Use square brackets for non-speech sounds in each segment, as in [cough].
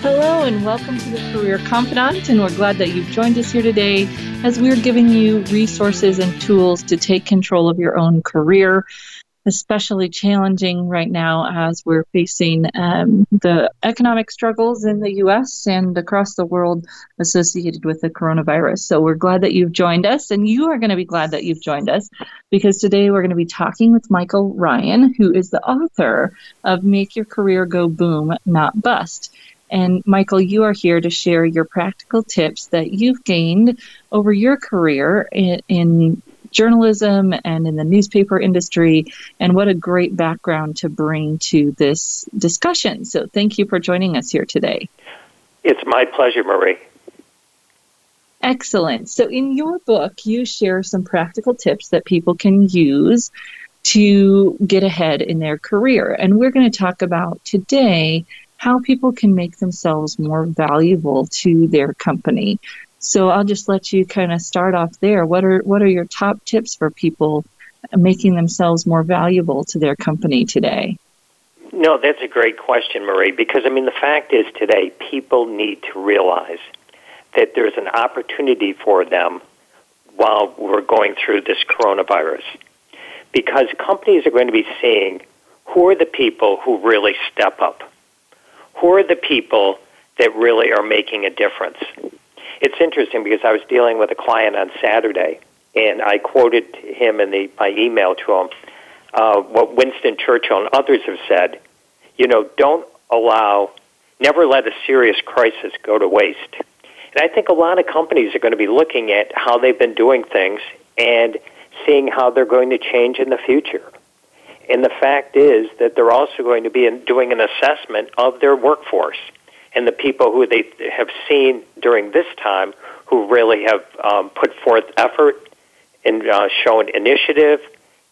Hello, and welcome to the Career Confidante. And we're glad that you've joined us here today as we're giving you resources and tools to take control of your own career especially challenging right now as we're facing um, the economic struggles in the US and across the world associated with the coronavirus. So we're glad that you've joined us, and you are going to be glad that you've joined us because today we're going to be talking with Michael Ryan, who is the author of Make Your Career Go Boom, Not Bust. And Michael, you are here to share your practical tips that you've gained over your career in, in journalism and in the newspaper industry. And what a great background to bring to this discussion. So thank you for joining us here today. It's my pleasure, Marie. Excellent. So, in your book, you share some practical tips that people can use to get ahead in their career. And we're going to talk about today how people can make themselves more valuable to their company. So I'll just let you kind of start off there. What are what are your top tips for people making themselves more valuable to their company today? No, that's a great question, Marie, because I mean the fact is today people need to realize that there's an opportunity for them while we're going through this coronavirus. Because companies are going to be seeing who are the people who really step up? Who are the people that really are making a difference? It's interesting because I was dealing with a client on Saturday, and I quoted him in the my email to him uh, what Winston Churchill and others have said. You know, don't allow, never let a serious crisis go to waste. And I think a lot of companies are going to be looking at how they've been doing things and seeing how they're going to change in the future. And the fact is that they're also going to be doing an assessment of their workforce and the people who they have seen during this time who really have um, put forth effort and uh, shown initiative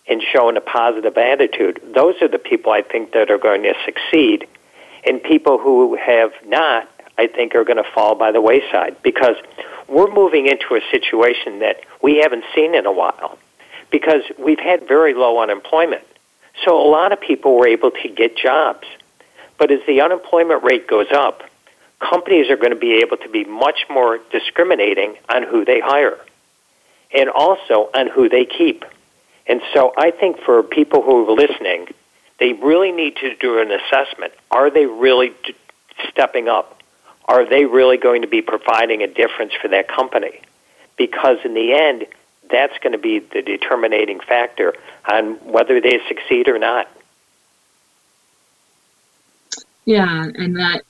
and shown a positive attitude. Those are the people I think that are going to succeed. And people who have not, I think, are going to fall by the wayside because we're moving into a situation that we haven't seen in a while because we've had very low unemployment. So a lot of people were able to get jobs. But as the unemployment rate goes up, companies are going to be able to be much more discriminating on who they hire and also on who they keep. And so I think for people who are listening, they really need to do an assessment. Are they really stepping up? Are they really going to be providing a difference for that company? Because in the end, that's going to be the determining factor on whether they succeed or not. Yeah, and that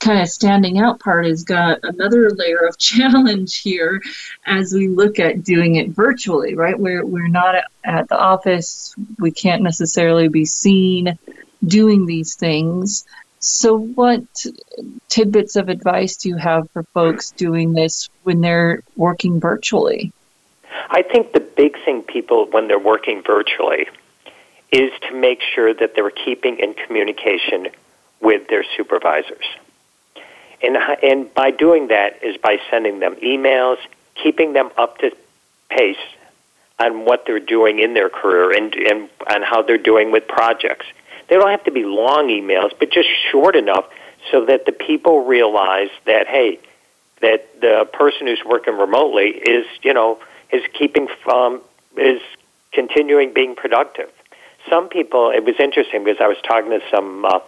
kind of standing out part has got another layer of [laughs] challenge here as we look at doing it virtually, right? We're, we're not at the office, we can't necessarily be seen doing these things. So, what tidbits of advice do you have for folks doing this when they're working virtually? I think the big thing people, when they're working virtually, is to make sure that they're keeping in communication with their supervisors. And, and by doing that is by sending them emails, keeping them up to pace on what they're doing in their career and, and on how they're doing with projects. They don't have to be long emails, but just short enough so that the people realize that, hey, that the person who's working remotely is, you know, is keeping, from is continuing being productive. Some people, it was interesting because I was talking to some uh,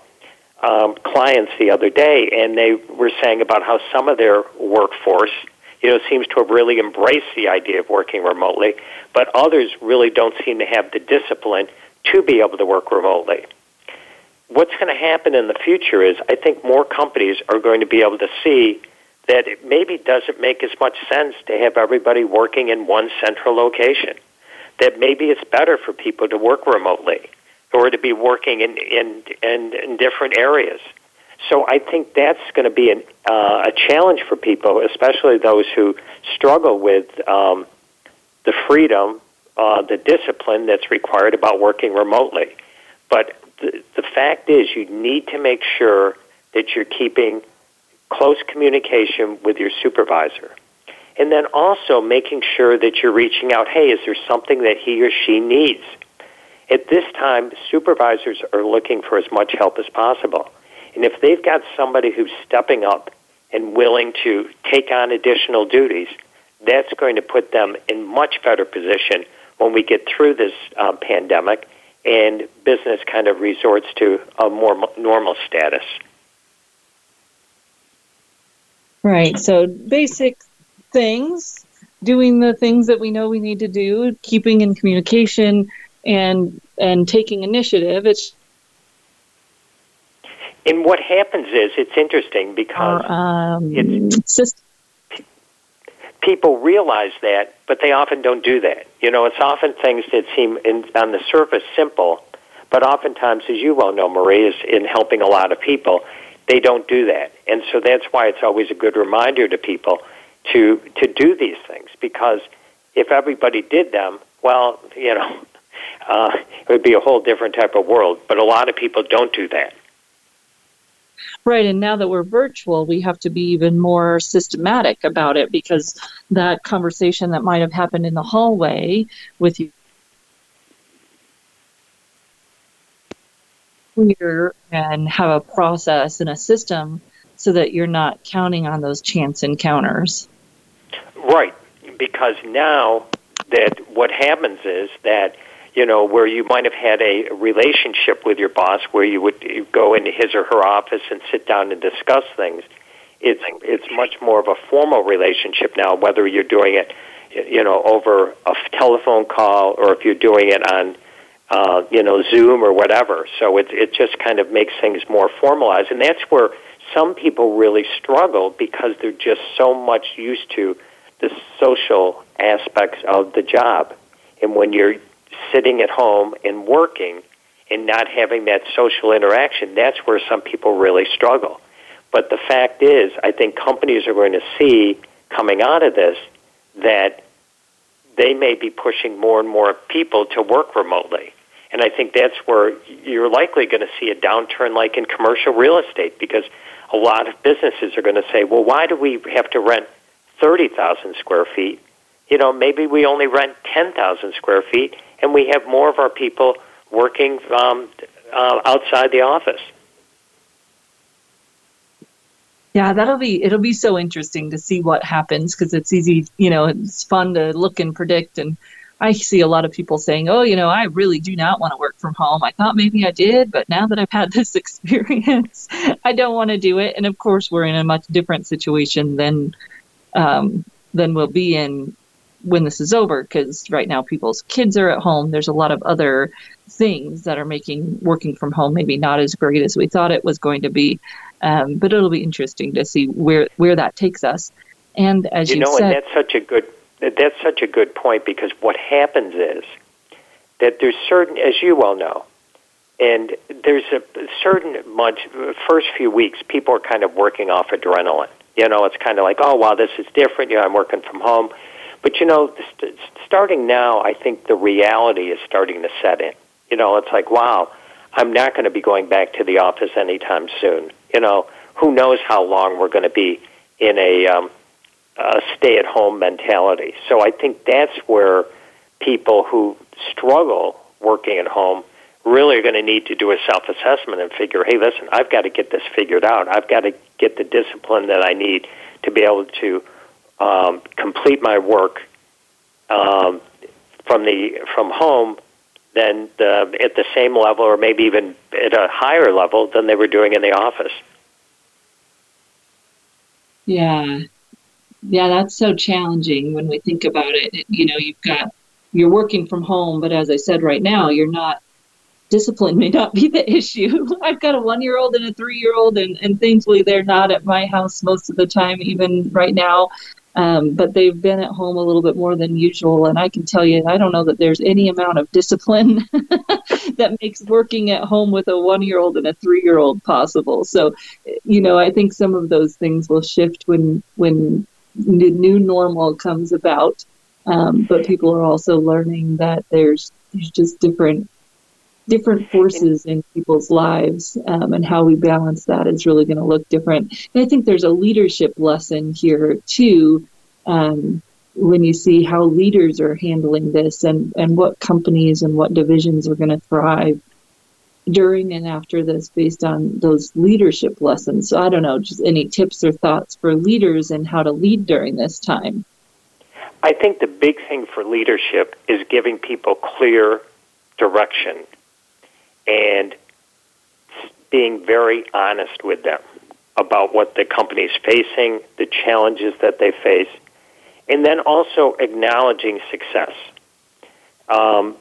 um, clients the other day, and they were saying about how some of their workforce, you know, seems to have really embraced the idea of working remotely, but others really don't seem to have the discipline to be able to work remotely. What's going to happen in the future is I think more companies are going to be able to see that it maybe doesn't make as much sense to have everybody working in one central location. That maybe it's better for people to work remotely or to be working in, in, in, in different areas. So I think that's going to be an, uh, a challenge for people, especially those who struggle with um, the freedom, uh, the discipline that's required about working remotely. But the, the fact is, you need to make sure that you're keeping close communication with your supervisor. And then also making sure that you're reaching out, hey, is there something that he or she needs? At this time, supervisors are looking for as much help as possible. And if they've got somebody who's stepping up and willing to take on additional duties, that's going to put them in much better position when we get through this uh, pandemic and business kind of resorts to a more normal status. Right. So basic things, doing the things that we know we need to do, keeping in communication and and taking initiative. It's and what happens is it's interesting because um, it's, people realize that, but they often don't do that. You know, it's often things that seem in, on the surface simple, but oftentimes, as you well know, Marie, is in helping a lot of people, they don't do that, and so that's why it's always a good reminder to people to to do these things because if everybody did them, well, you know, [laughs] uh, it would be a whole different type of world. But a lot of people don't do that. Right, and now that we're virtual, we have to be even more systematic about it because that conversation that might have happened in the hallway with clear and have a process and a system so that you're not counting on those chance encounters. Right, because now that what happens is that you know, where you might have had a relationship with your boss where you would go into his or her office and sit down and discuss things. It's it's much more of a formal relationship now, whether you're doing it, you know, over a telephone call or if you're doing it on, uh, you know, Zoom or whatever. So it it just kind of makes things more formalized, and that's where some people really struggle because they're just so much used to the social aspects of the job. And when you're sitting at home and working and not having that social interaction, that's where some people really struggle. But the fact is, I think companies are going to see coming out of this that they may be pushing more and more people to work remotely. And I think that's where you're likely going to see a downturn like in commercial real estate because a lot of businesses are going to say, well, why do we have to rent 30,000 square feet? You know, maybe we only rent 10,000 square feet and we have more of our people working um, uh, outside the office. Yeah, that'll be it'll be so interesting to see what happens because it's easy, you know, it's fun to look and predict and I see a lot of people saying, "Oh, you know, I really do not want to work from home. I thought maybe I did, but now that I've had [laughs] this experience, [laughs] I don't want to do it." And of course, we're in a much different situation than um, than we'll be in when this is over because right now people's kids are at home there's a lot of other things that are making working from home maybe not as great as we thought it was going to be um, but it'll be interesting to see where where that takes us and as you, you know said, and that's such a good that's such a good point because what happens is that there's certain as you well know and there's a certain month first few weeks people are kind of working off adrenaline you know it's kind of like oh wow this is different you know i'm working from home but you know, st- starting now, I think the reality is starting to set in. You know, it's like, wow, I'm not going to be going back to the office anytime soon. You know, who knows how long we're going to be in a, um, a stay-at-home mentality. So I think that's where people who struggle working at home really are going to need to do a self-assessment and figure, hey, listen, I've got to get this figured out. I've got to get the discipline that I need to be able to um, complete my work um, from the from home than the, at the same level, or maybe even at a higher level than they were doing in the office. Yeah, yeah, that's so challenging when we think about it. You know, you've got you're working from home, but as I said, right now you're not discipline may not be [laughs] the issue. I've got a one year old and a three year old, and, and thankfully they're not at my house most of the time, even right now. Um, but they've been at home a little bit more than usual. And I can tell you, I don't know that there's any amount of discipline [laughs] that makes working at home with a one year old and a three year old possible. So, you know, I think some of those things will shift when, when the new normal comes about. Um, but people are also learning that there's, there's just different different forces in people's lives um, and how we balance that is really going to look different. And I think there's a leadership lesson here too um, when you see how leaders are handling this and, and what companies and what divisions are going to thrive during and after this based on those leadership lessons. So I don't know, just any tips or thoughts for leaders and how to lead during this time. I think the big thing for leadership is giving people clear direction and being very honest with them about what the company is facing, the challenges that they face, and then also acknowledging success. Um,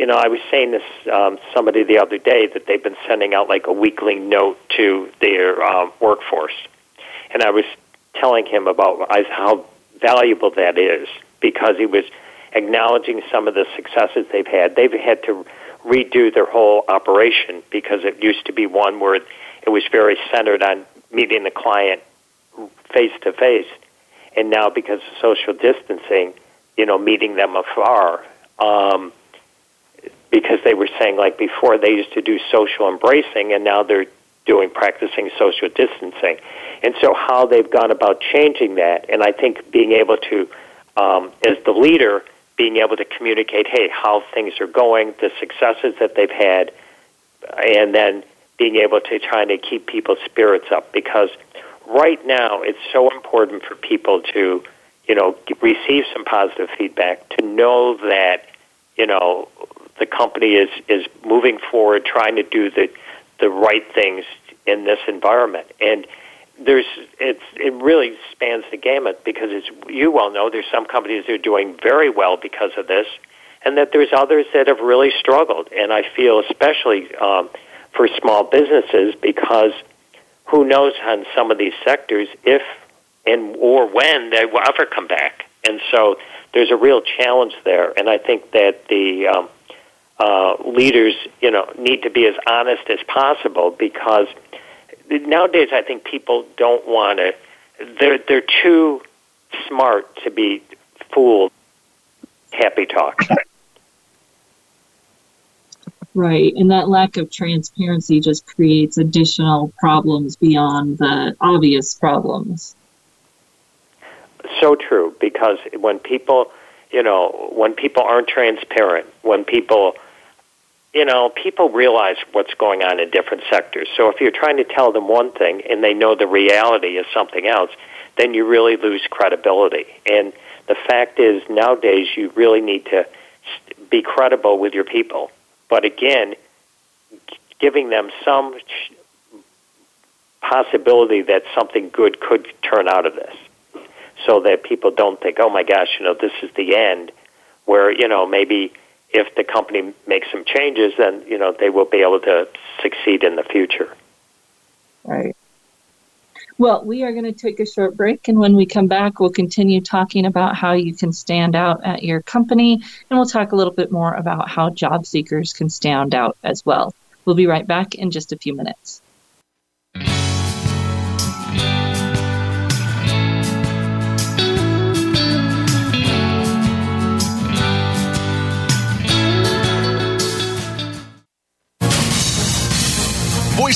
you know, I was saying this um, somebody the other day that they've been sending out like a weekly note to their um, workforce, and I was telling him about how valuable that is because he was acknowledging some of the successes they've had. They've had to redo their whole operation because it used to be one where it was very centered on meeting the client face to face, and now because of social distancing, you know, meeting them afar. Um, because they were saying like before they used to do social embracing, and now they're doing practicing social distancing, and so how they've gone about changing that, and I think being able to, um, as the leader, being able to communicate, hey, how things are going, the successes that they've had, and then being able to try to keep people's spirits up. Because right now it's so important for people to, you know, receive some positive feedback, to know that, you know, the company is, is moving forward, trying to do the, the right things in this environment. And there's it's it really spans the gamut because as you well know there's some companies that are doing very well because of this and that there's others that have really struggled. And i feel especially um, for small businesses because who knows on some of these sectors if and or when they will ever come back. And so there's a real challenge there. And i think that the um, uh, leaders you know need to be as honest as possible because nowadays I think people don't want to. They're they're too smart to be fooled. Happy talk. Right, and that lack of transparency just creates additional problems beyond the obvious problems. So true, because when people, you know, when people aren't transparent, when people you know, people realize what's going on in different sectors. So if you're trying to tell them one thing and they know the reality is something else, then you really lose credibility. And the fact is, nowadays, you really need to be credible with your people. But again, giving them some possibility that something good could turn out of this so that people don't think, oh my gosh, you know, this is the end, where, you know, maybe if the company makes some changes, then you know they will be able to succeed in the future. Right. Well, we are going to take a short break, and when we come back, we'll continue talking about how you can stand out at your company, and we'll talk a little bit more about how job seekers can stand out as well. We'll be right back in just a few minutes.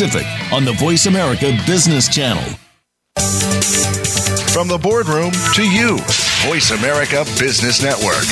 on the Voice America Business Channel. From the boardroom to you, Voice America Business Network.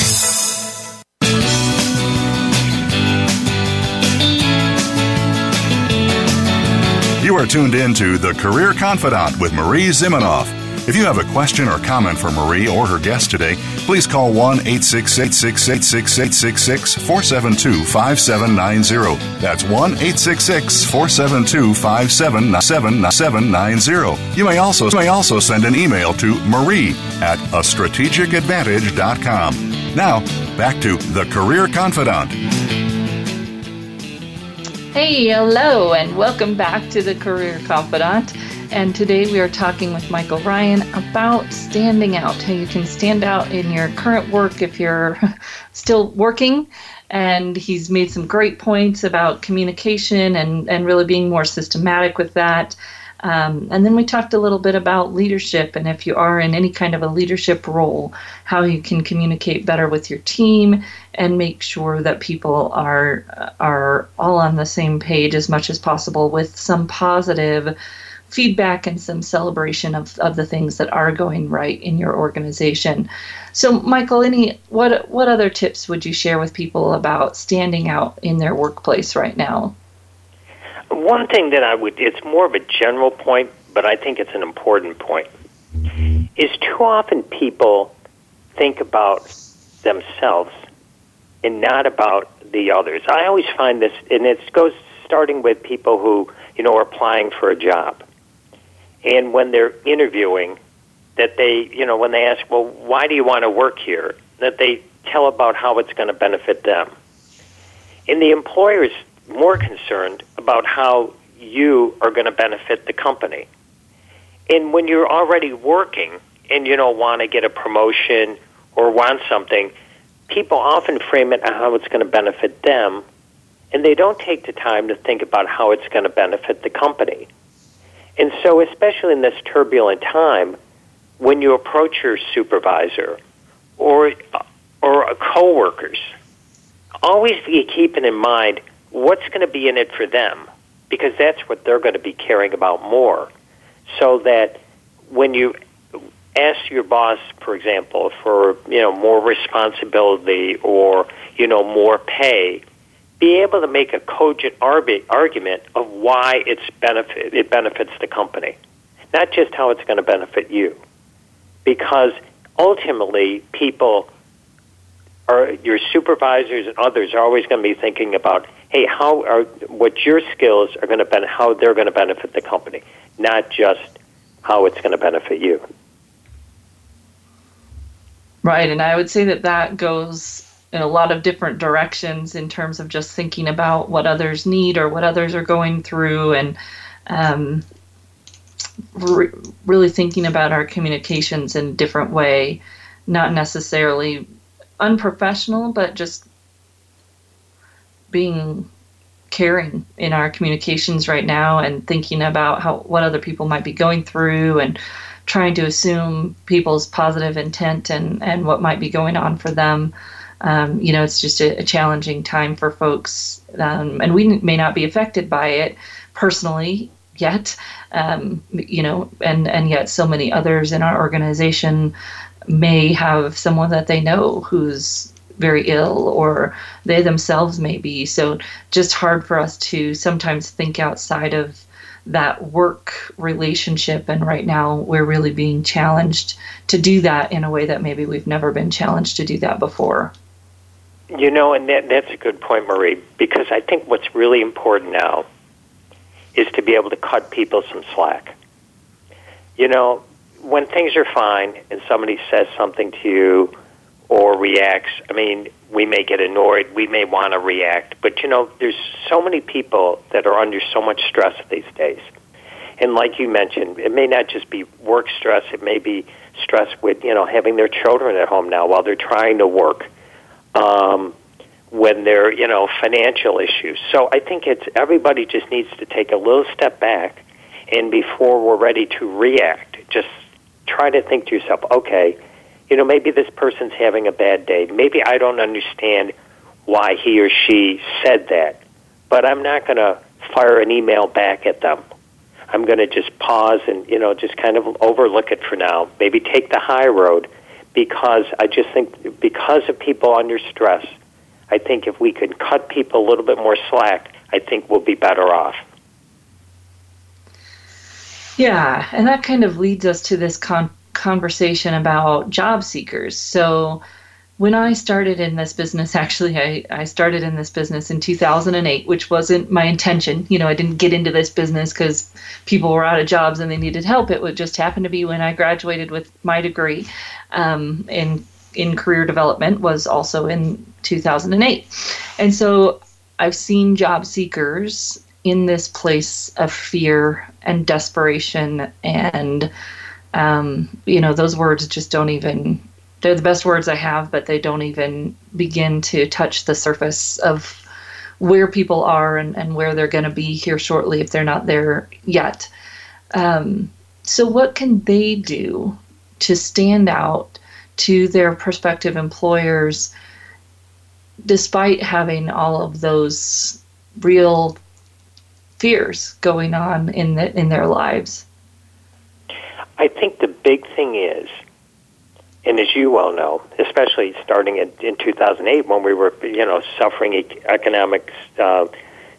You are tuned in to The Career Confidante with Marie Zimenoff. If you have a question or comment for Marie or her guest today, please call 1 866 472 5790. That's 1 866 472 5790. You may also, may also send an email to marie at a strategicadvantage.com. Now, back to The Career Confidante. Hey, hello, and welcome back to The Career Confidante. And today we are talking with Michael Ryan about standing out, how you can stand out in your current work if you're [laughs] still working. And he's made some great points about communication and, and really being more systematic with that. Um, and then we talked a little bit about leadership and if you are in any kind of a leadership role, how you can communicate better with your team and make sure that people are are all on the same page as much as possible with some positive feedback and some celebration of, of the things that are going right in your organization. So, Michael, any what what other tips would you share with people about standing out in their workplace right now? One thing that I would it's more of a general point, but I think it's an important point. Is too often people think about themselves and not about the others. I always find this and it goes starting with people who, you know, are applying for a job and when they're interviewing, that they, you know, when they ask, well, why do you want to work here? That they tell about how it's going to benefit them. And the employer is more concerned about how you are going to benefit the company. And when you're already working and you don't want to get a promotion or want something, people often frame it on how it's going to benefit them, and they don't take the time to think about how it's going to benefit the company. And so, especially in this turbulent time, when you approach your supervisor or or coworkers, always be keeping in mind what's going to be in it for them, because that's what they're going to be caring about more. So that when you ask your boss, for example, for you know more responsibility or you know more pay, be able to make a cogent argument of why it's benefit, it benefits the company, not just how it's going to benefit you. Because ultimately, people are your supervisors and others are always going to be thinking about, hey, how are what your skills are going to how they're going to benefit the company, not just how it's going to benefit you. Right, and I would say that that goes in a lot of different directions in terms of just thinking about what others need or what others are going through and um, re- really thinking about our communications in a different way. Not necessarily unprofessional but just being caring in our communications right now and thinking about how what other people might be going through and trying to assume people's positive intent and, and what might be going on for them um, you know, it's just a, a challenging time for folks, um, and we may not be affected by it personally yet, um, you know, and and yet so many others in our organization may have someone that they know who's very ill or they themselves may be. So just hard for us to sometimes think outside of that work relationship. And right now we're really being challenged to do that in a way that maybe we've never been challenged to do that before you know, and that, that's a good point, Marie, because I think what's really important now is to be able to cut people some slack. You know, when things are fine and somebody says something to you, or reacts. I mean, we may get annoyed, we may want to react, but you know, there's so many people that are under so much stress these days. And like you mentioned, it may not just be work stress, it may be stress with, you know, having their children at home now while they're trying to work. Um, when they're, you know, financial issues. So I think it's everybody just needs to take a little step back and before we're ready to react, just try to think to yourself, okay, you know, maybe this person's having a bad day. Maybe I don't understand why he or she said that, but I'm not going to fire an email back at them. I'm going to just pause and, you know, just kind of overlook it for now. Maybe take the high road because I just think because of people under stress, I think if we could cut people a little bit more slack, I think we'll be better off. Yeah, and that kind of leads us to this con- conversation about job seekers. So, when I started in this business, [laughs] actually, I, I started in this business in 2008, which wasn't my intention. You know, I didn't get into this business because people were out of jobs and they needed help. It would just happen to be when I graduated with my degree um, in in career development was also in 2008, and so I've seen job seekers in this place of fear and desperation and um, you know those words just don't even they're the best words i have but they don't even begin to touch the surface of where people are and, and where they're going to be here shortly if they're not there yet um, so what can they do to stand out to their prospective employers despite having all of those real fears going on in the, in their lives? I think the big thing is, and as you well know, especially starting in, in 2008 when we were, you know, suffering economic uh,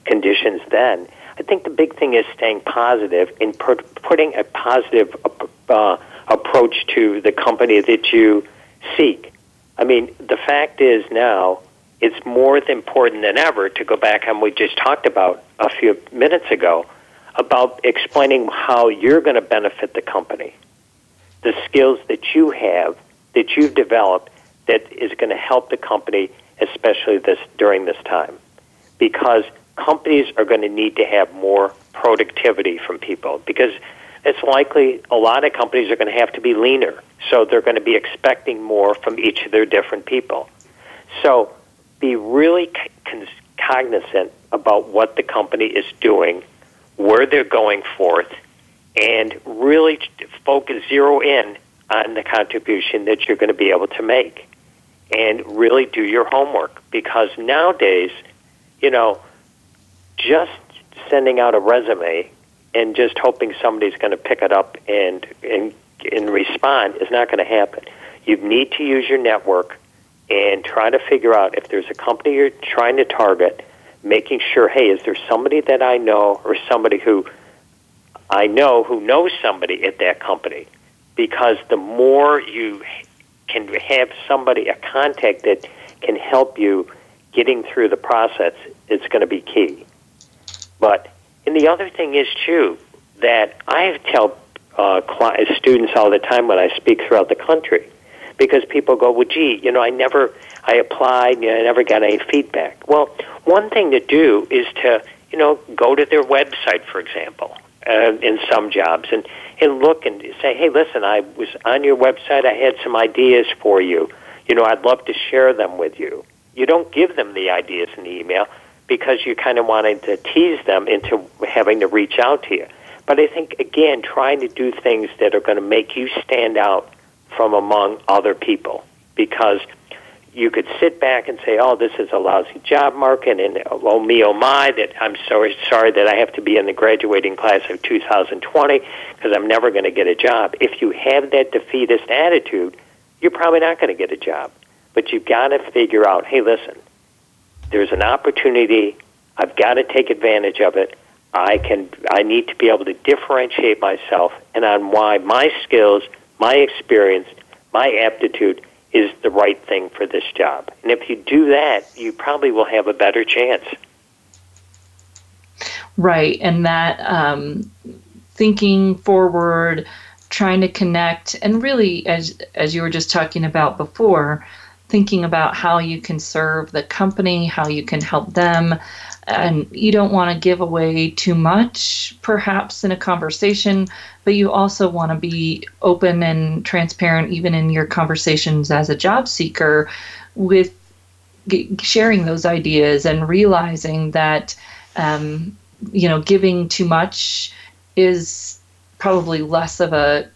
conditions then, I think the big thing is staying positive and putting a positive uh, approach to the company that you seek. I mean, the fact is now it's more important than ever to go back on we just talked about a few minutes ago about explaining how you're going to benefit the company, the skills that you have that you've developed that is going to help the company, especially this during this time, because companies are going to need to have more productivity from people because it's likely a lot of companies are going to have to be leaner, so they're going to be expecting more from each of their different people. So be really cognizant about what the company is doing, where they're going forth, and really focus, zero in Uh, on the contribution that you're going to be able to make. And really do your homework because nowadays, you know, just sending out a resume and just hoping somebody's going to pick it up and, and, and respond is not going to happen. You need to use your network and try to figure out if there's a company you're trying to target, making sure, hey, is there somebody that I know or somebody who I know who knows somebody at that company? Because the more you can have somebody, a contact that can help you getting through the process, it's going to be key. But, and the other thing is, too, that I tell uh, students all the time when I speak throughout the country because people go, well, gee, you know, I never, I applied, you know, I never got any feedback. Well, one thing to do is to, you know, go to their website, for example, uh, in some jobs, and and look and say, hey, listen, I was on your website. I had some ideas for you. You know, I'd love to share them with you. You don't give them the ideas in the email because you kind of wanted to tease them into having to reach out to you. But I think again, trying to do things that are going to make you stand out from among other people because you could sit back and say, "Oh, this is a lousy job market," and "Oh me, oh my," that I'm so sorry that I have to be in the graduating class of 2020 because I'm never going to get a job. If you have that defeatist attitude, you're probably not going to get a job. But you've got to figure out, hey, listen, there's an opportunity. I've got to take advantage of it. I can. I need to be able to differentiate myself and on why my skills my experience, my aptitude is the right thing for this job. And if you do that, you probably will have a better chance. Right, and that um, thinking forward, trying to connect, and really, as as you were just talking about before, thinking about how you can serve the company, how you can help them. And you don't want to give away too much, perhaps, in a conversation, but you also want to be open and transparent, even in your conversations as a job seeker, with sharing those ideas and realizing that, um, you know, giving too much is probably less of a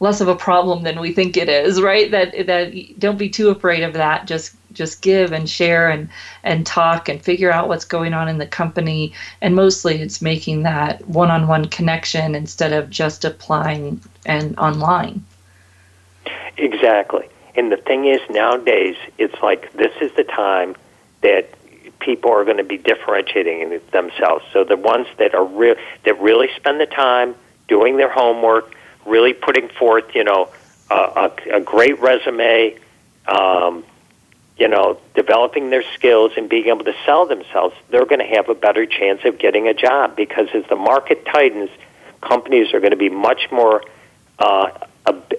less of a problem than we think it is, right? That that don't be too afraid of that. Just just give and share and and talk and figure out what's going on in the company. And mostly, it's making that one-on-one connection instead of just applying and online. Exactly. And the thing is, nowadays, it's like this is the time that people are going to be differentiating themselves. So the ones that are real that really spend the time doing their homework really putting forth, you know, a, a, a great resume, um, you know, developing their skills and being able to sell themselves, they're going to have a better chance of getting a job because as the market tightens, companies are going to be much more uh,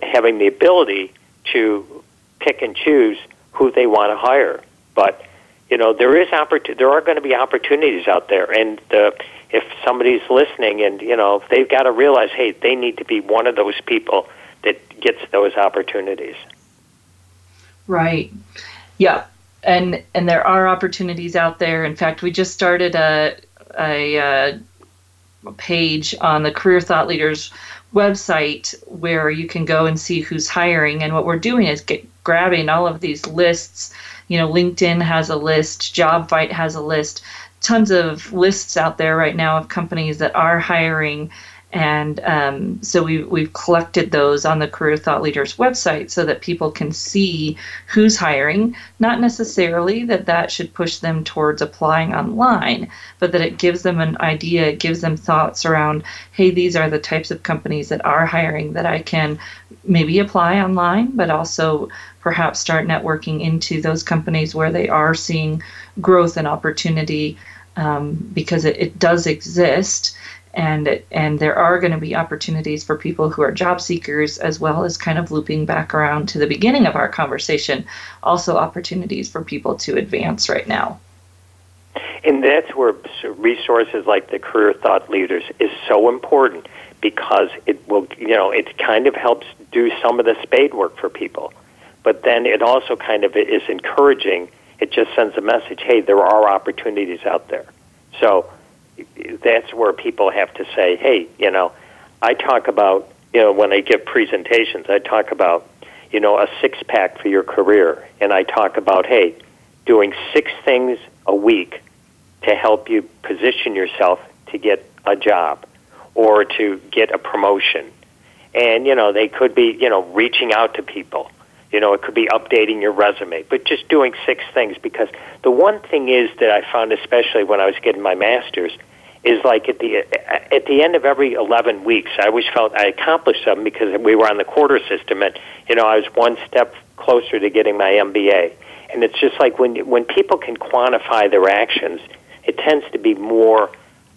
having the ability to pick and choose who they want to hire. But you know, there is opportunity. There are going to be opportunities out there, and if somebody's listening and you know they've got to realize hey they need to be one of those people that gets those opportunities right yeah and and there are opportunities out there. In fact we just started a a, uh, a page on the career thought leaders website where you can go and see who's hiring. And what we're doing is get, grabbing all of these lists. You know linkedin has a list. Jobvite has a list. Tons of lists out there right now of companies that are hiring. And um, so we, we've collected those on the Career Thought Leaders website so that people can see who's hiring. Not necessarily that that should push them towards applying online, but that it gives them an idea, it gives them thoughts around, hey, these are the types of companies that are hiring that I can maybe apply online, but also perhaps start networking into those companies where they are seeing growth and opportunity um, because it, it does exist and and there are going to be opportunities for people who are job seekers as well as kind of looping back around to the beginning of our conversation also opportunities for people to advance right now and that's where resources like the career thought leaders is so important because it will you know it kind of helps do some of the spade work for people but then it also kind of is encouraging it just sends a message hey, there are opportunities out there. So that's where people have to say, hey, you know, I talk about, you know, when I give presentations, I talk about, you know, a six pack for your career. And I talk about, hey, doing six things a week to help you position yourself to get a job or to get a promotion. And, you know, they could be, you know, reaching out to people you know, it could be updating your resume, but just doing six things because the one thing is that I found, especially when I was getting my master's, is like at the at the end of every 11 weeks, I always felt I accomplished something because we were on the quarter system, and you know, I was one step closer to getting my MBA. And it's just like when when people can quantify their actions, it tends to be more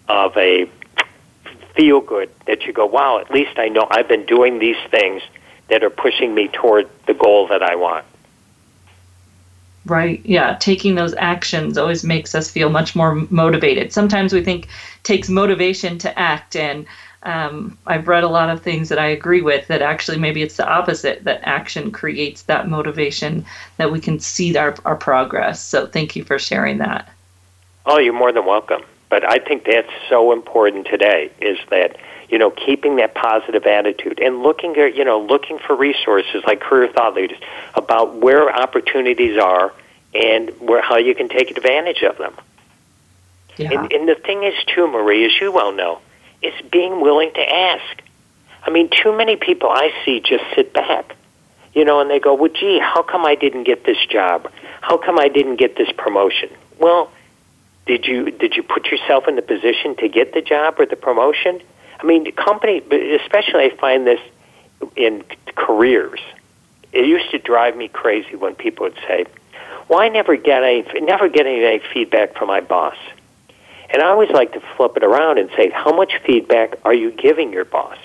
of a feel good that you go, wow, at least I know I've been doing these things that are pushing me toward the goal that I want. Right. Yeah. Taking those actions always makes us feel much more motivated. Sometimes we think takes motivation to act, and um, I've read a lot of things that I agree with that actually maybe it's the opposite that action creates that motivation that we can see our, our progress. So thank you for sharing that. Oh, you're more than welcome. But I think that's so important today is that you know, keeping that positive attitude and looking at, you know, looking for resources like career thought leaders about where opportunities are and where how you can take advantage of them. Yeah. And, and the thing is, too, Marie, as you well know, is being willing to ask. I mean, too many people I see just sit back, you know, and they go, "Well, gee, how come I didn't get this job? How come I didn't get this promotion?" Well, did you did you put yourself in the position to get the job or the promotion? I mean, company, especially I find this in careers. It used to drive me crazy when people would say, "Well, never get any, never get any feedback from my boss." And I always like to flip it around and say, "How much feedback are you giving your boss?"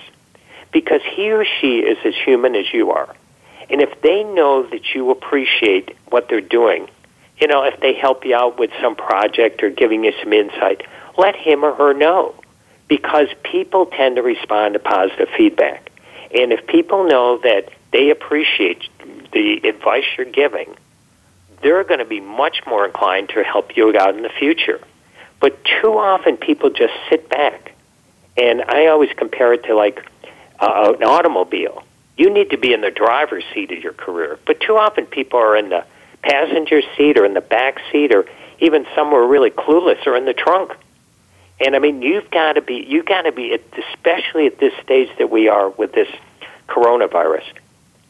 Because he or she is as human as you are, And if they know that you appreciate what they're doing, you know, if they help you out with some project or giving you some insight, let him or her know because people tend to respond to positive feedback. And if people know that they appreciate the advice you're giving, they're going to be much more inclined to help you out in the future. But too often people just sit back. And I always compare it to like uh, an automobile. You need to be in the driver's seat of your career. But too often people are in the passenger seat or in the back seat or even somewhere really clueless or in the trunk. And I mean, you've got to be, you've got to be, especially at this stage that we are with this coronavirus.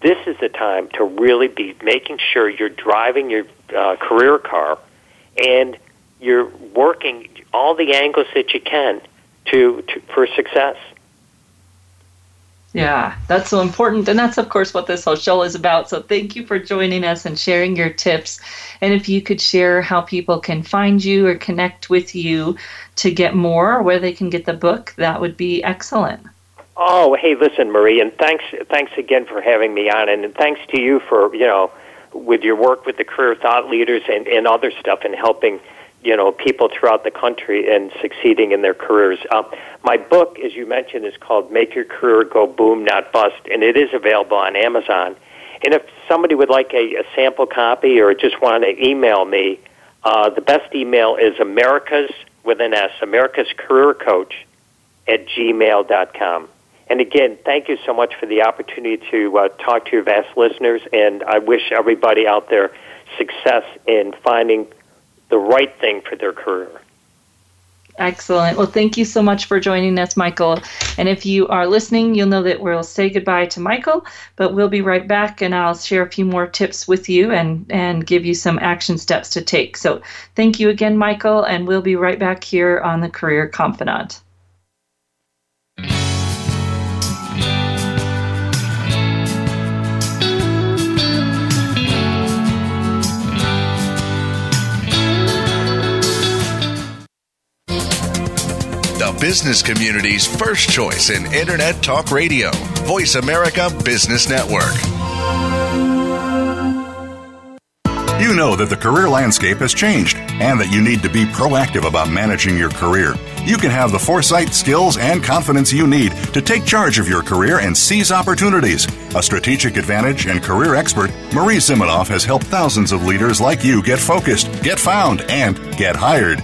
This is the time to really be making sure you're driving your uh, career car and you're working all the angles that you can to, to for success. Yeah, that's so important. And that's, of course, what this whole show is about. So thank you for joining us and sharing your tips. And if you could share how people can find you or connect with you to get more, where they can get the book, that would be excellent. Oh, hey, listen, Marie, and thanks, thanks again for having me on, and thanks to you for you know, with your work with the career thought leaders and, and other stuff, and helping you know people throughout the country and succeeding in their careers. Um, my book, as you mentioned, is called "Make Your Career Go Boom, Not Bust," and it is available on Amazon. And if somebody would like a, a sample copy or just want to email me, uh, the best email is America's with an S, America's Career Coach at gmail.com. And again, thank you so much for the opportunity to uh, talk to your vast listeners, and I wish everybody out there success in finding the right thing for their career. Excellent. Well, thank you so much for joining us, Michael. And if you are listening, you'll know that we'll say goodbye to Michael, but we'll be right back and I'll share a few more tips with you and, and give you some action steps to take. So thank you again, Michael, and we'll be right back here on the Career Confidante. Business community's first choice in Internet Talk Radio, Voice America Business Network. You know that the career landscape has changed and that you need to be proactive about managing your career. You can have the foresight, skills, and confidence you need to take charge of your career and seize opportunities. A strategic advantage and career expert, Marie Zimenoff has helped thousands of leaders like you get focused, get found, and get hired.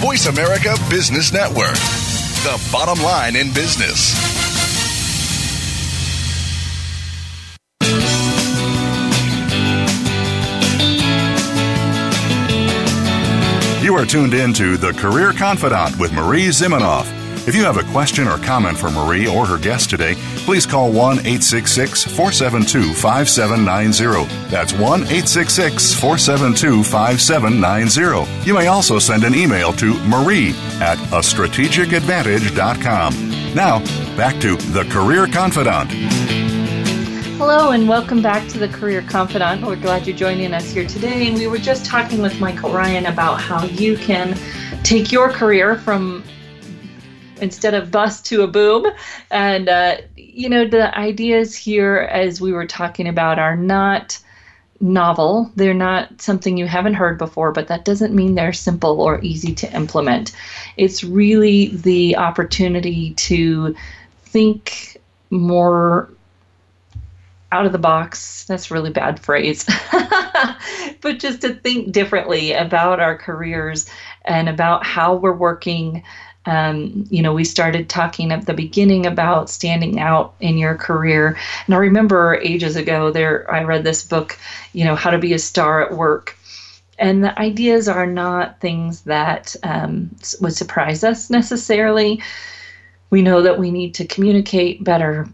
Voice America Business Network, the bottom line in business. You are tuned in to The Career Confidante with Marie Zimenoff. If you have a question or comment for Marie or her guest today, please call 1 866 472 5790. That's 1 866 472 5790. You may also send an email to marie at a strategic strategicadvantage.com. Now, back to The Career Confidante. Hello and welcome back to the Career Confidante. We're glad you're joining us here today. And we were just talking with Michael Ryan about how you can take your career from instead of bust to a boom. And, uh, you know, the ideas here, as we were talking about, are not novel. They're not something you haven't heard before, but that doesn't mean they're simple or easy to implement. It's really the opportunity to think more out of the box. That's a really bad phrase. [laughs] but just to think differently about our careers and about how we're working Um, you know, we started talking at the beginning about standing out in your career. And I remember ages ago there I read this book, you know, How to Be a Star at Work. And the ideas are not things that um, would surprise us necessarily. We know that we need to communicate better.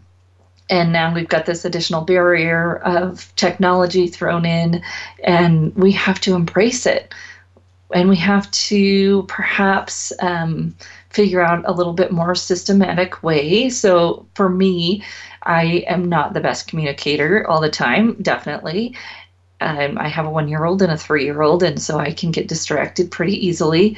And now we've got this additional barrier of technology thrown in, and we have to embrace it. And we have to perhaps um, figure out a little bit more systematic way. So for me, I am not the best communicator all the time, definitely. Um, I have a one year old and a three year old, and so I can get distracted pretty easily.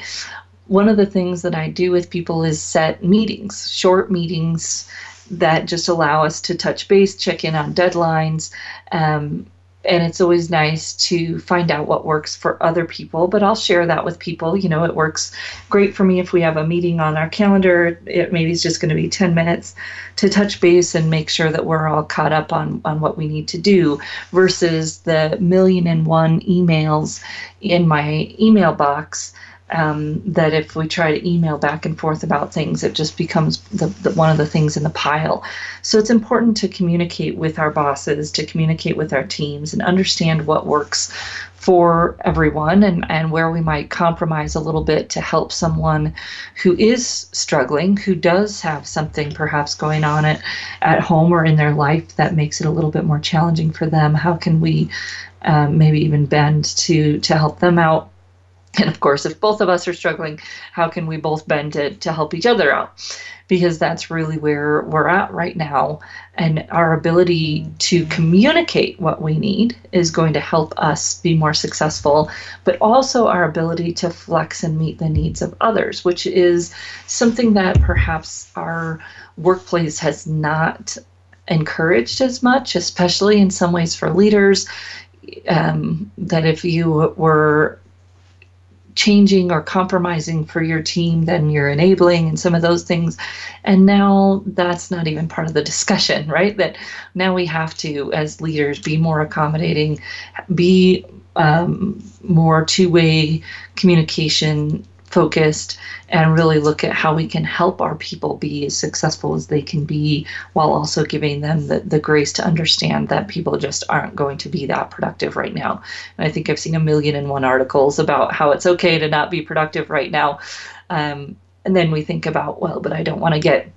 One of the things that I do with people is set meetings, short meetings that just allow us to touch base, check in on deadlines, um, and it's always nice to find out what works for other people but i'll share that with people. You know it works great for me if we have a meeting on our calendar. It maybe it's just going to be 10 minutes to touch base and make sure that we're all caught up on on what we need to do versus the million and one emails in my email box um, that if we try to email back and forth about things, it just becomes the, the, one of the things in the pile. So it's important to communicate with our bosses, to communicate with our teams, and understand what works for everyone and, and where we might compromise a little bit to help someone who is struggling, who does have something perhaps going on at, at home or in their life that makes it a little bit more challenging for them. How can we um, maybe even bend to to help them out? And of course, if both of us are struggling, how can we both bend to, to help each other out? Because that's really where we're at right now. And our ability to communicate what we need is going to help us be more successful, but also our ability to flex and meet the needs of others, which is something that perhaps our workplace has not encouraged as much, especially in some ways for leaders. Um, that if you were changing or compromising for your team, then you're enabling and some of those things. And now that's not even part of the discussion, [laughs] right? That now we have to, as leaders, be more accommodating, be um, more two way communication focused and really look at how we can help our people be as successful as they can be while also giving them the, the grace to understand that people just aren't going to be that productive right now. And I think I've seen a million and one articles about how it's okay to not be productive right now. Um, and then we think about, well, but I don't want to get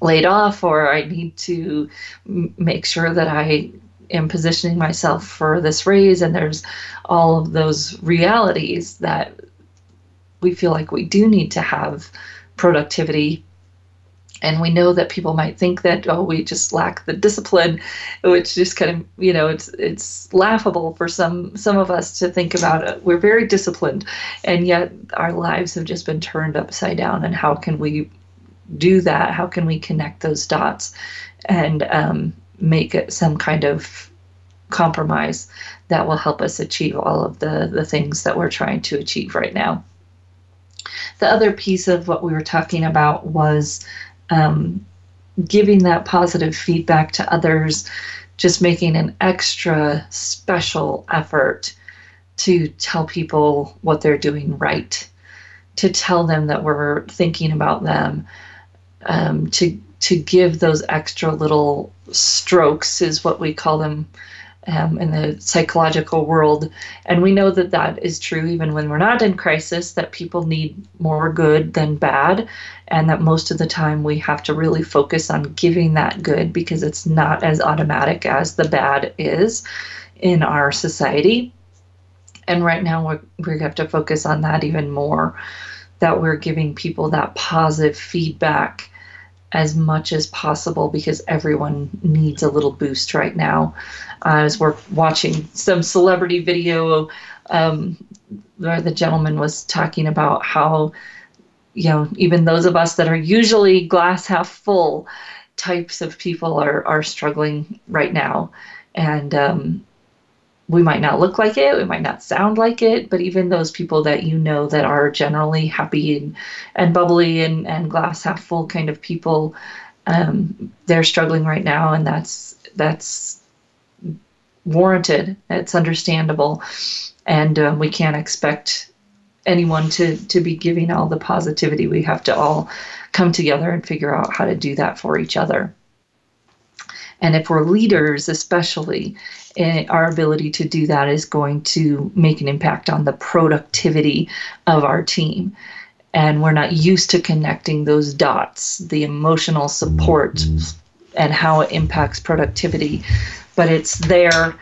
laid off or I need to m- make sure that I am positioning myself for this raise and there's all of those realities that we feel like we do need to have productivity. And we know that people might think that oh we just lack the discipline which just kind of you know it's it's laughable for some some of us to think about it. We're very disciplined and yet our lives have just been turned upside down and how can we do that? How can we connect those dots and um, make some kind of compromise that will help us achieve all of the the things that we're trying to achieve right now the other piece of what we were talking about was um, giving that positive feedback to others, just making an extra special effort to tell people what they're doing right, to tell them that we're thinking about them, um, to to give those extra little strokes is what we call them um, in the psychological world. And we know that that is true even when we're not in crisis, that people need more good than bad. And that most of the time we have to really focus on giving that good because it's not as automatic as the bad is in our society. And right now we have to focus on that even more that we're giving people that positive feedback as much as possible because everyone needs a little boost right now. As we're watching some celebrity video, um, where the gentleman was talking about how, you know, even those of us that are usually glass half full types of people are, are struggling right now. And um, we might not look like it, we might not sound like it, but even those people that you know that are generally happy and, and bubbly and, and glass half full kind of people, um, they're struggling right now, and that's that's warranted. It's understandable, and um, we can't expect anyone to to be giving all the positivity. We have to all come together and figure out how to do that for each other. And if we're leaders, especially, our ability to do that is going to make an impact on the productivity of our team. And we're not used to connecting those dots, the emotional support and how it impacts productivity. But it's there.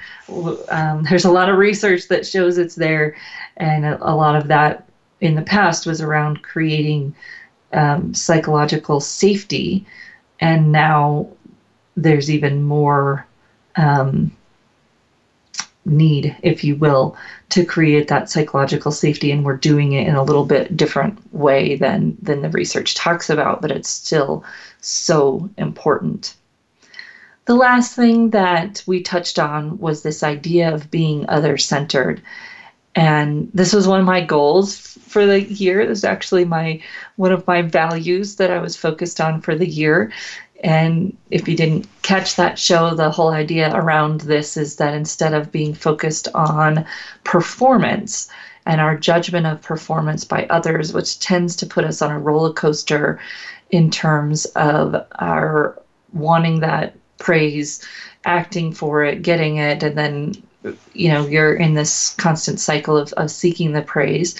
Um, there's a lot of research that shows it's there. And a, a lot of that in the past was around creating um, psychological safety. And now there's even more um, need, if you will, to create that psychological safety, and we're doing it in a little bit different way than than the research talks about, but it's still so important. The last thing that we touched on was this idea of being other centered. And this was one of my goals for the year. This is actually my one of my values that I was focused on for the year and if you didn't catch that show, the whole idea around this is that instead of being focused on performance and our judgment of performance by others, which tends to put us on a roller coaster in terms of our wanting that praise, acting for it, getting it, and then you know you're in this constant cycle of, of seeking the praise.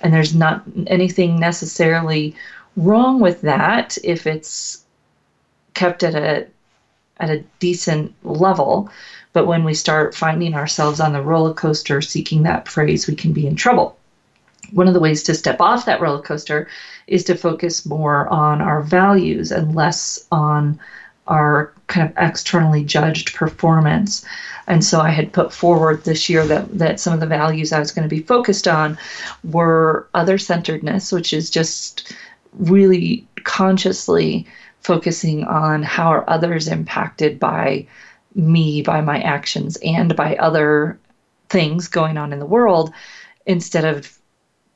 And there's not anything necessarily wrong with that if it's kept at a at a decent level. But when we start finding ourselves on the roller coaster seeking that praise, we can be in trouble. One of the ways to step off that roller coaster is to focus more on our values and less on our kind of externally judged performance. And so I had put forward this year that, that some of the values I was going to be focused on were other centeredness, which is just really consciously focusing on how are others impacted by me, by my actions, and by other things going on in the world instead of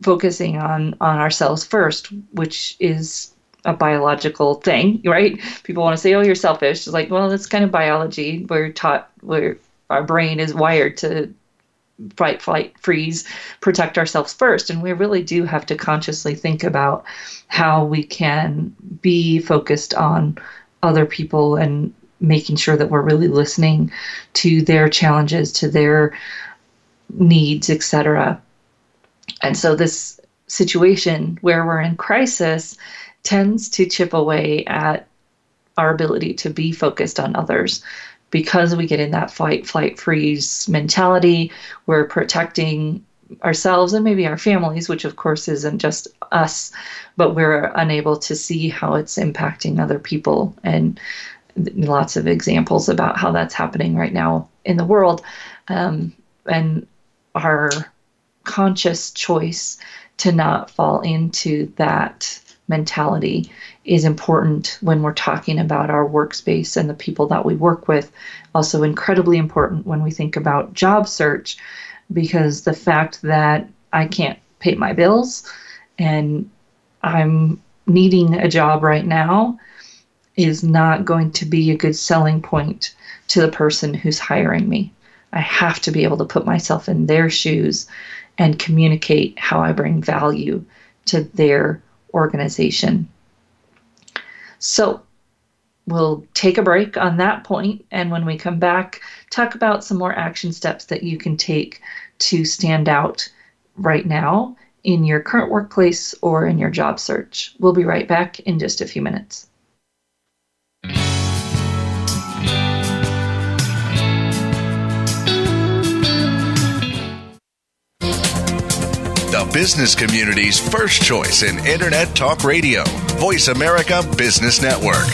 focusing on on ourselves first, which is a biological thing, [laughs] right? People want to say, "Oh, you're selfish." It's like, well, that's kind of biology. We're taught where our brain is wired to fight, flight, freeze, protect ourselves first. And we really do have to consciously think about how we can be focused on other people and making sure that we're really listening to their challenges, to their needs, etc. And so this situation where we're in crisis tends to chip away at our ability to be focused on others because we get in that fight, flight, freeze mentality, we're protecting ourselves and maybe our families, which of course isn't just us, but we're unable to see how it's impacting other people. And lots of examples about how that's happening right now in the world. Um, and our conscious choice to not fall into that mentality is important when we're talking about our workspace and the people that we work with. Also, incredibly important when we think about job search, because the fact that I can't pay my bills and I'm needing a job right now is not going to be a good selling point to the person who's hiring me. I have to be able to put myself in their shoes and communicate how I bring value to their organization. So we'll take a break on that point, and when we come back, talk about some more action steps that you can take to stand out right now in your current workplace or in your job search. We'll be right back in just a few minutes. Business community's first choice in Internet Talk Radio, Voice America Business Network.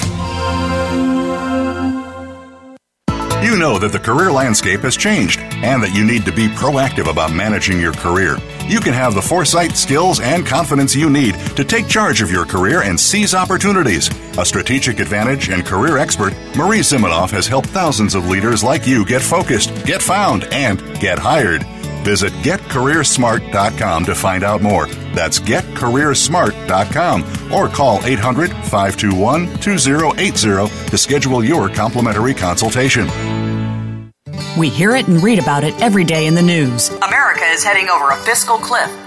You know that the career landscape has changed and that you need to be proactive about managing your career. You can have the foresight, skills, and confidence you need to take charge of your career and seize opportunities. A strategic advantage and career expert, Marie Zimenoff has helped thousands of leaders like you get focused, get found, and get hired. Visit getcareersmart.com to find out more. That's getcareersmart.com or call 800 521 2080 to schedule your complimentary consultation. We hear it and read about it every day in the news. America is heading over a fiscal cliff.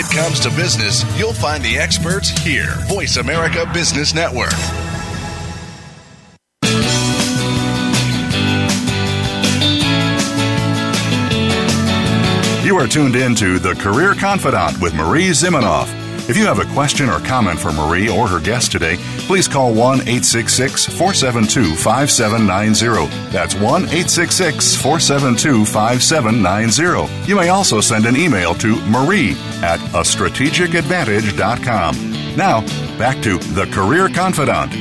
It comes to business, you'll find the experts here. Voice America Business Network. You are tuned in to The Career Confidante with Marie Zimenoff. If you have a question or comment for Marie or her guest today, please call 1 866 472 5790. That's 1 866 472 5790. You may also send an email to marie at a strategic strategicadvantage.com. Now, back to The Career Confidante.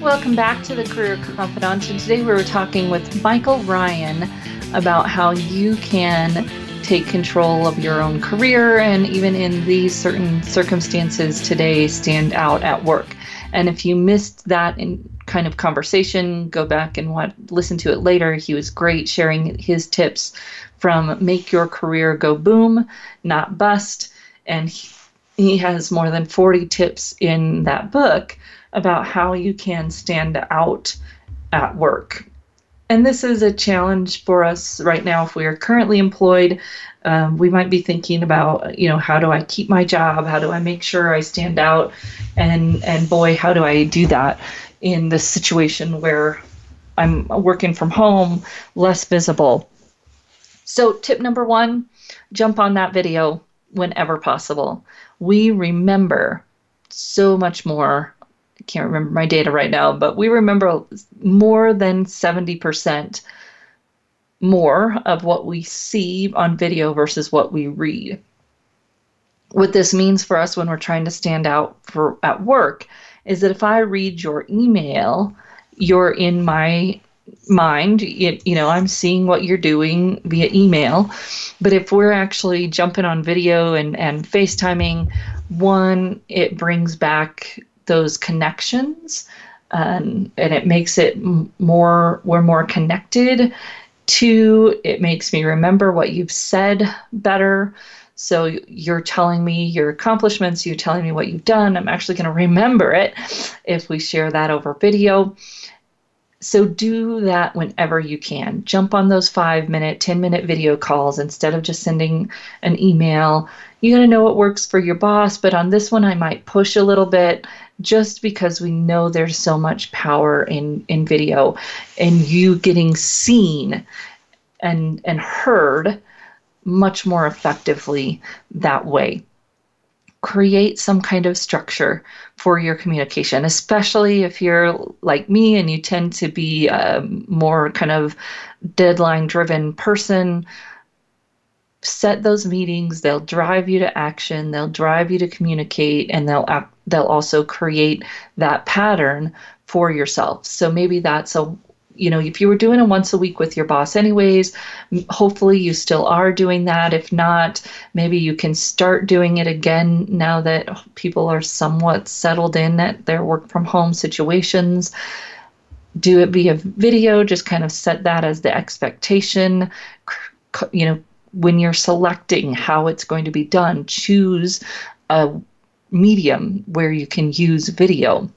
Welcome back to The Career Confidante. And today we were talking with Michael Ryan about how you can take control of your own career and even in these certain circumstances today stand out at work. And if you missed that in kind of conversation, go back and listen to it later. He was great sharing his tips from make your career go boom, not bust. And he, he has more than 40 tips in that book about how you can stand out at work and this is a challenge for us right now. If we are currently employed um, we might be thinking about you know how do i keep my job? How do i make sure i stand out? And and boy how do i do that in this situation where i'm working from home less visible? So tip number one jump on that video whenever possible. We remember so much more can't remember my data right now, but we remember more than 70% more of what we see on video versus what we read. What this means for us when we're trying to stand out for at work is that if I read your email, you're in my mind you know i'm seeing what you're doing via email but if we're actually jumping on video and and facetiming one it brings back those connections um, and it makes it more we're more connected two it makes me remember what you've said better. So you're telling me your accomplishments you're telling me what you've done. I'm actually going to remember it if we share that over video. So do that whenever you can. Jump on those five minute ten minute video calls instead of just sending an email. You got to know what works for your boss but on this one i might push a little bit just because we know there's so much power in in video and you getting seen and and heard much more effectively that way. Create some kind of structure for your communication especially if you're like me and you tend to be a more kind of deadline driven person. Set those meetings. They'll drive you to action. They'll drive you to communicate and they'll they'll also create that pattern for yourself. So maybe that's a you know if you were doing it once a week with your boss anyways hopefully you still are doing that. If not maybe you can start doing it again now that people are somewhat settled in at their work from home situations. Do it via video just kind of set that as the expectation. You know when you're selecting how it's going to be done, choose a medium where you can use video.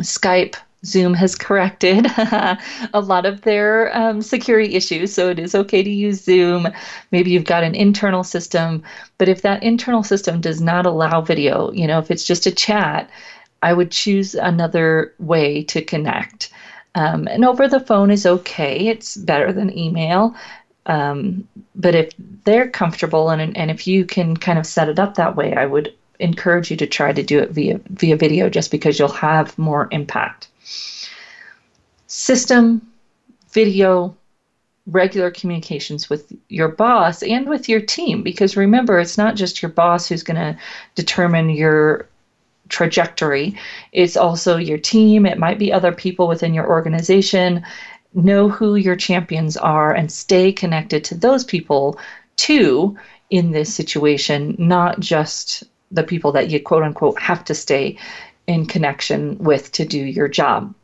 Skype, Zoom has corrected [laughs] a lot of their um, security issues, so it is okay to use Zoom. Maybe you've got an internal system, but if that internal system does not allow video, you know, if it's just a chat, I would choose another way to connect. Um, and over the phone is okay, it's better than email. Um, but if they're comfortable and and if you can kind of set it up that way, I would encourage you to try to do it via via video just because you'll have more impact. System, video, regular communications with your boss and with your team because remember it's not just your boss who's going to determine your trajectory. It's also your team. It might be other people within your organization. Know who your champions are and stay connected to those people too in this situation, not just the people that you quote unquote have to stay in connection with to do your job.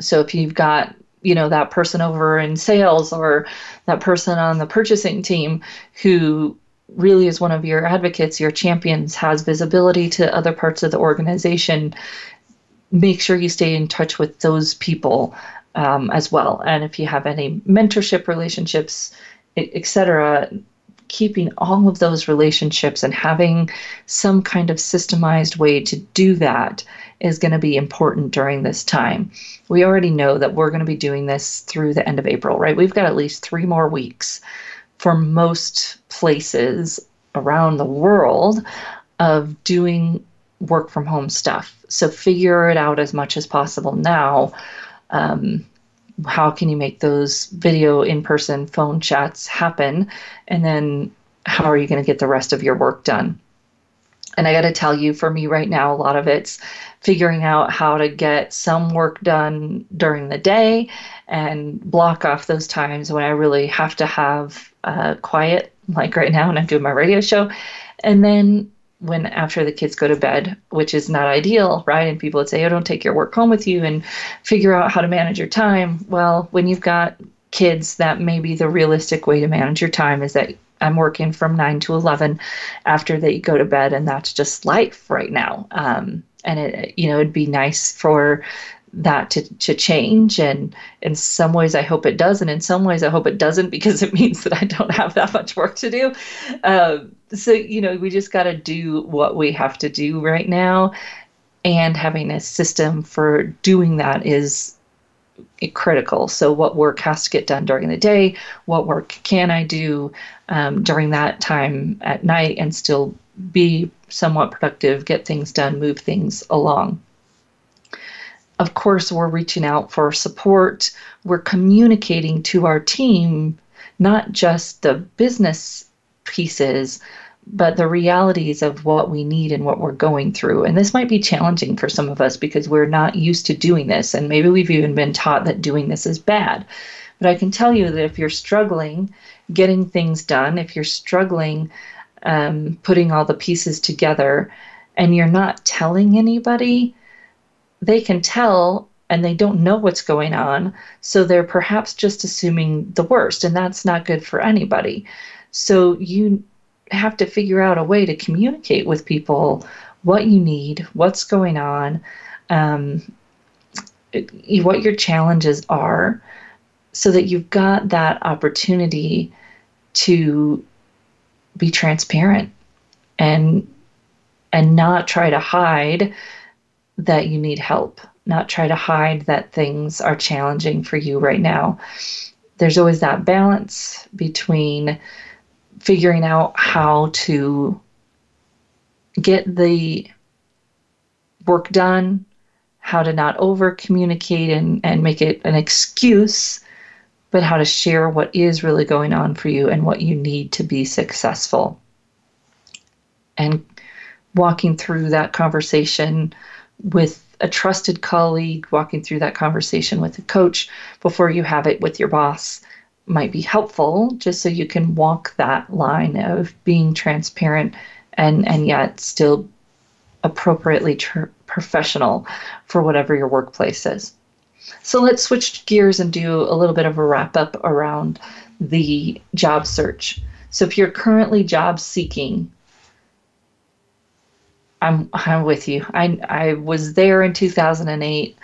So if you've got you know that person over in sales or that person on the purchasing team who really is one of your advocates, your champions, has visibility to other parts of the organization, make sure you stay in touch with those people um, as well. And if you have any mentorship relationships, etc., keeping all of those relationships and having some kind of systemized way to do that is going to be important during this time. We already know that we're going to be doing this through the end of April, right? We've got at least three more weeks for most places around the world of doing work from home stuff. So figure it out as much as possible now. Um, how can you make those video in person phone chats happen? And then how are you going to get the rest of your work done? And I got to tell you, for me right now, a lot of it's figuring out how to get some work done during the day and block off those times when I really have to have uh, quiet, like right now when I'm doing my radio show. And then when after the kids go to bed, which is not ideal, right? And people would say, oh, don't take your work home with you and figure out how to manage your time. Well, when you've got kids, that may be the realistic way to manage your time is that I'm working from 9 to 11 after they go to bed, and that's just life right now. Um, and it, you know, it'd be nice for that to, to change and in some ways i hope it does and in some ways i hope it doesn't because it means that i don't have that much work to do um, so you know we just got to do what we have to do right now. And having a system for doing that is critical. So what work has to get done during the day what work can i do um, during that time at night and still be somewhat productive get things done move things along. Of course, we're reaching out for support. We're communicating to our team not just the business pieces, but the realities of what we need and what we're going through. And this might be challenging for some of us because we're not used to doing this. And maybe we've even been taught that doing this is bad. But I can tell you that if you're struggling getting things done, if you're struggling um, putting all the pieces together, and you're not telling anybody, they can tell and they don't know what's going on. So they're perhaps just assuming the worst, and that's not good for anybody. So you have to figure out a way to communicate with people what you need, what's going on, um, what your challenges are, so that you've got that opportunity to be transparent and and not try to hide that you need help, not try to hide that things are challenging for you right now. There's always that balance between figuring out how to get the work done, how to not over communicate and, and make it an excuse, but how to share what is really going on for you and what you need to be successful. And walking through that conversation with a trusted colleague, walking through that conversation with a coach before you have it with your boss might be helpful just so you can walk that line of being transparent and and yet still appropriately tr- professional for whatever your workplace is. So let's switch gears and do a little bit of a wrap up around the job search. So if you're currently job seeking, I'm I'm with you. I I was there in 2008.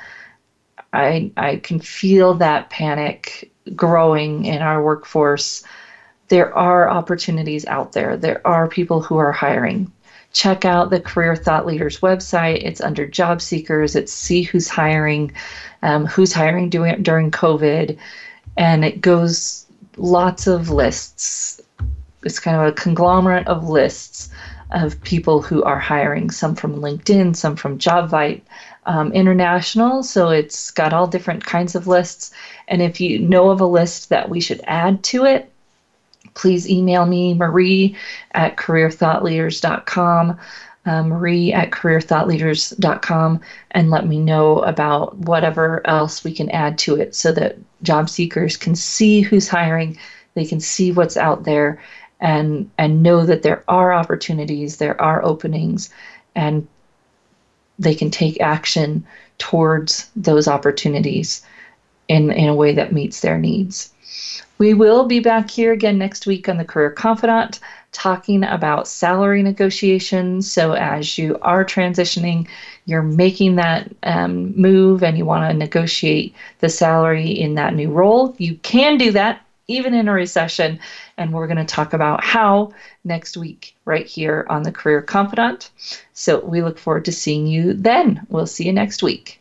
I I can feel that panic growing in our workforce. There are opportunities out there. There are people who are hiring. Check out the Career Thought Leaders website. It's under job seekers. It's see who's hiring, um, who's hiring doing during COVID, and it goes lots of lists. It's kind of a conglomerate of lists of people who are hiring, some from LinkedIn, some from JobVite um, International. So it's got all different kinds of lists. And if you know of a list that we should add to it, please email me, Marie at careerthoughtleaders.com. uh, Marie at careerthoughtleaders.com and let me know about whatever else we can add to it so that job seekers can see who's hiring, they can see what's out there, and and know that there are opportunities, there are openings, and they can take action towards those opportunities in, in a way that meets their needs. We will be back here again next week on the Career Confidante talking about salary negotiations. So, as you are transitioning, you're making that um, move and you want to negotiate the salary in that new role, you can do that even in a recession. And we're going to talk about how next week, right here on the Career Confidante. So, we look forward to seeing you then. We'll see you next week.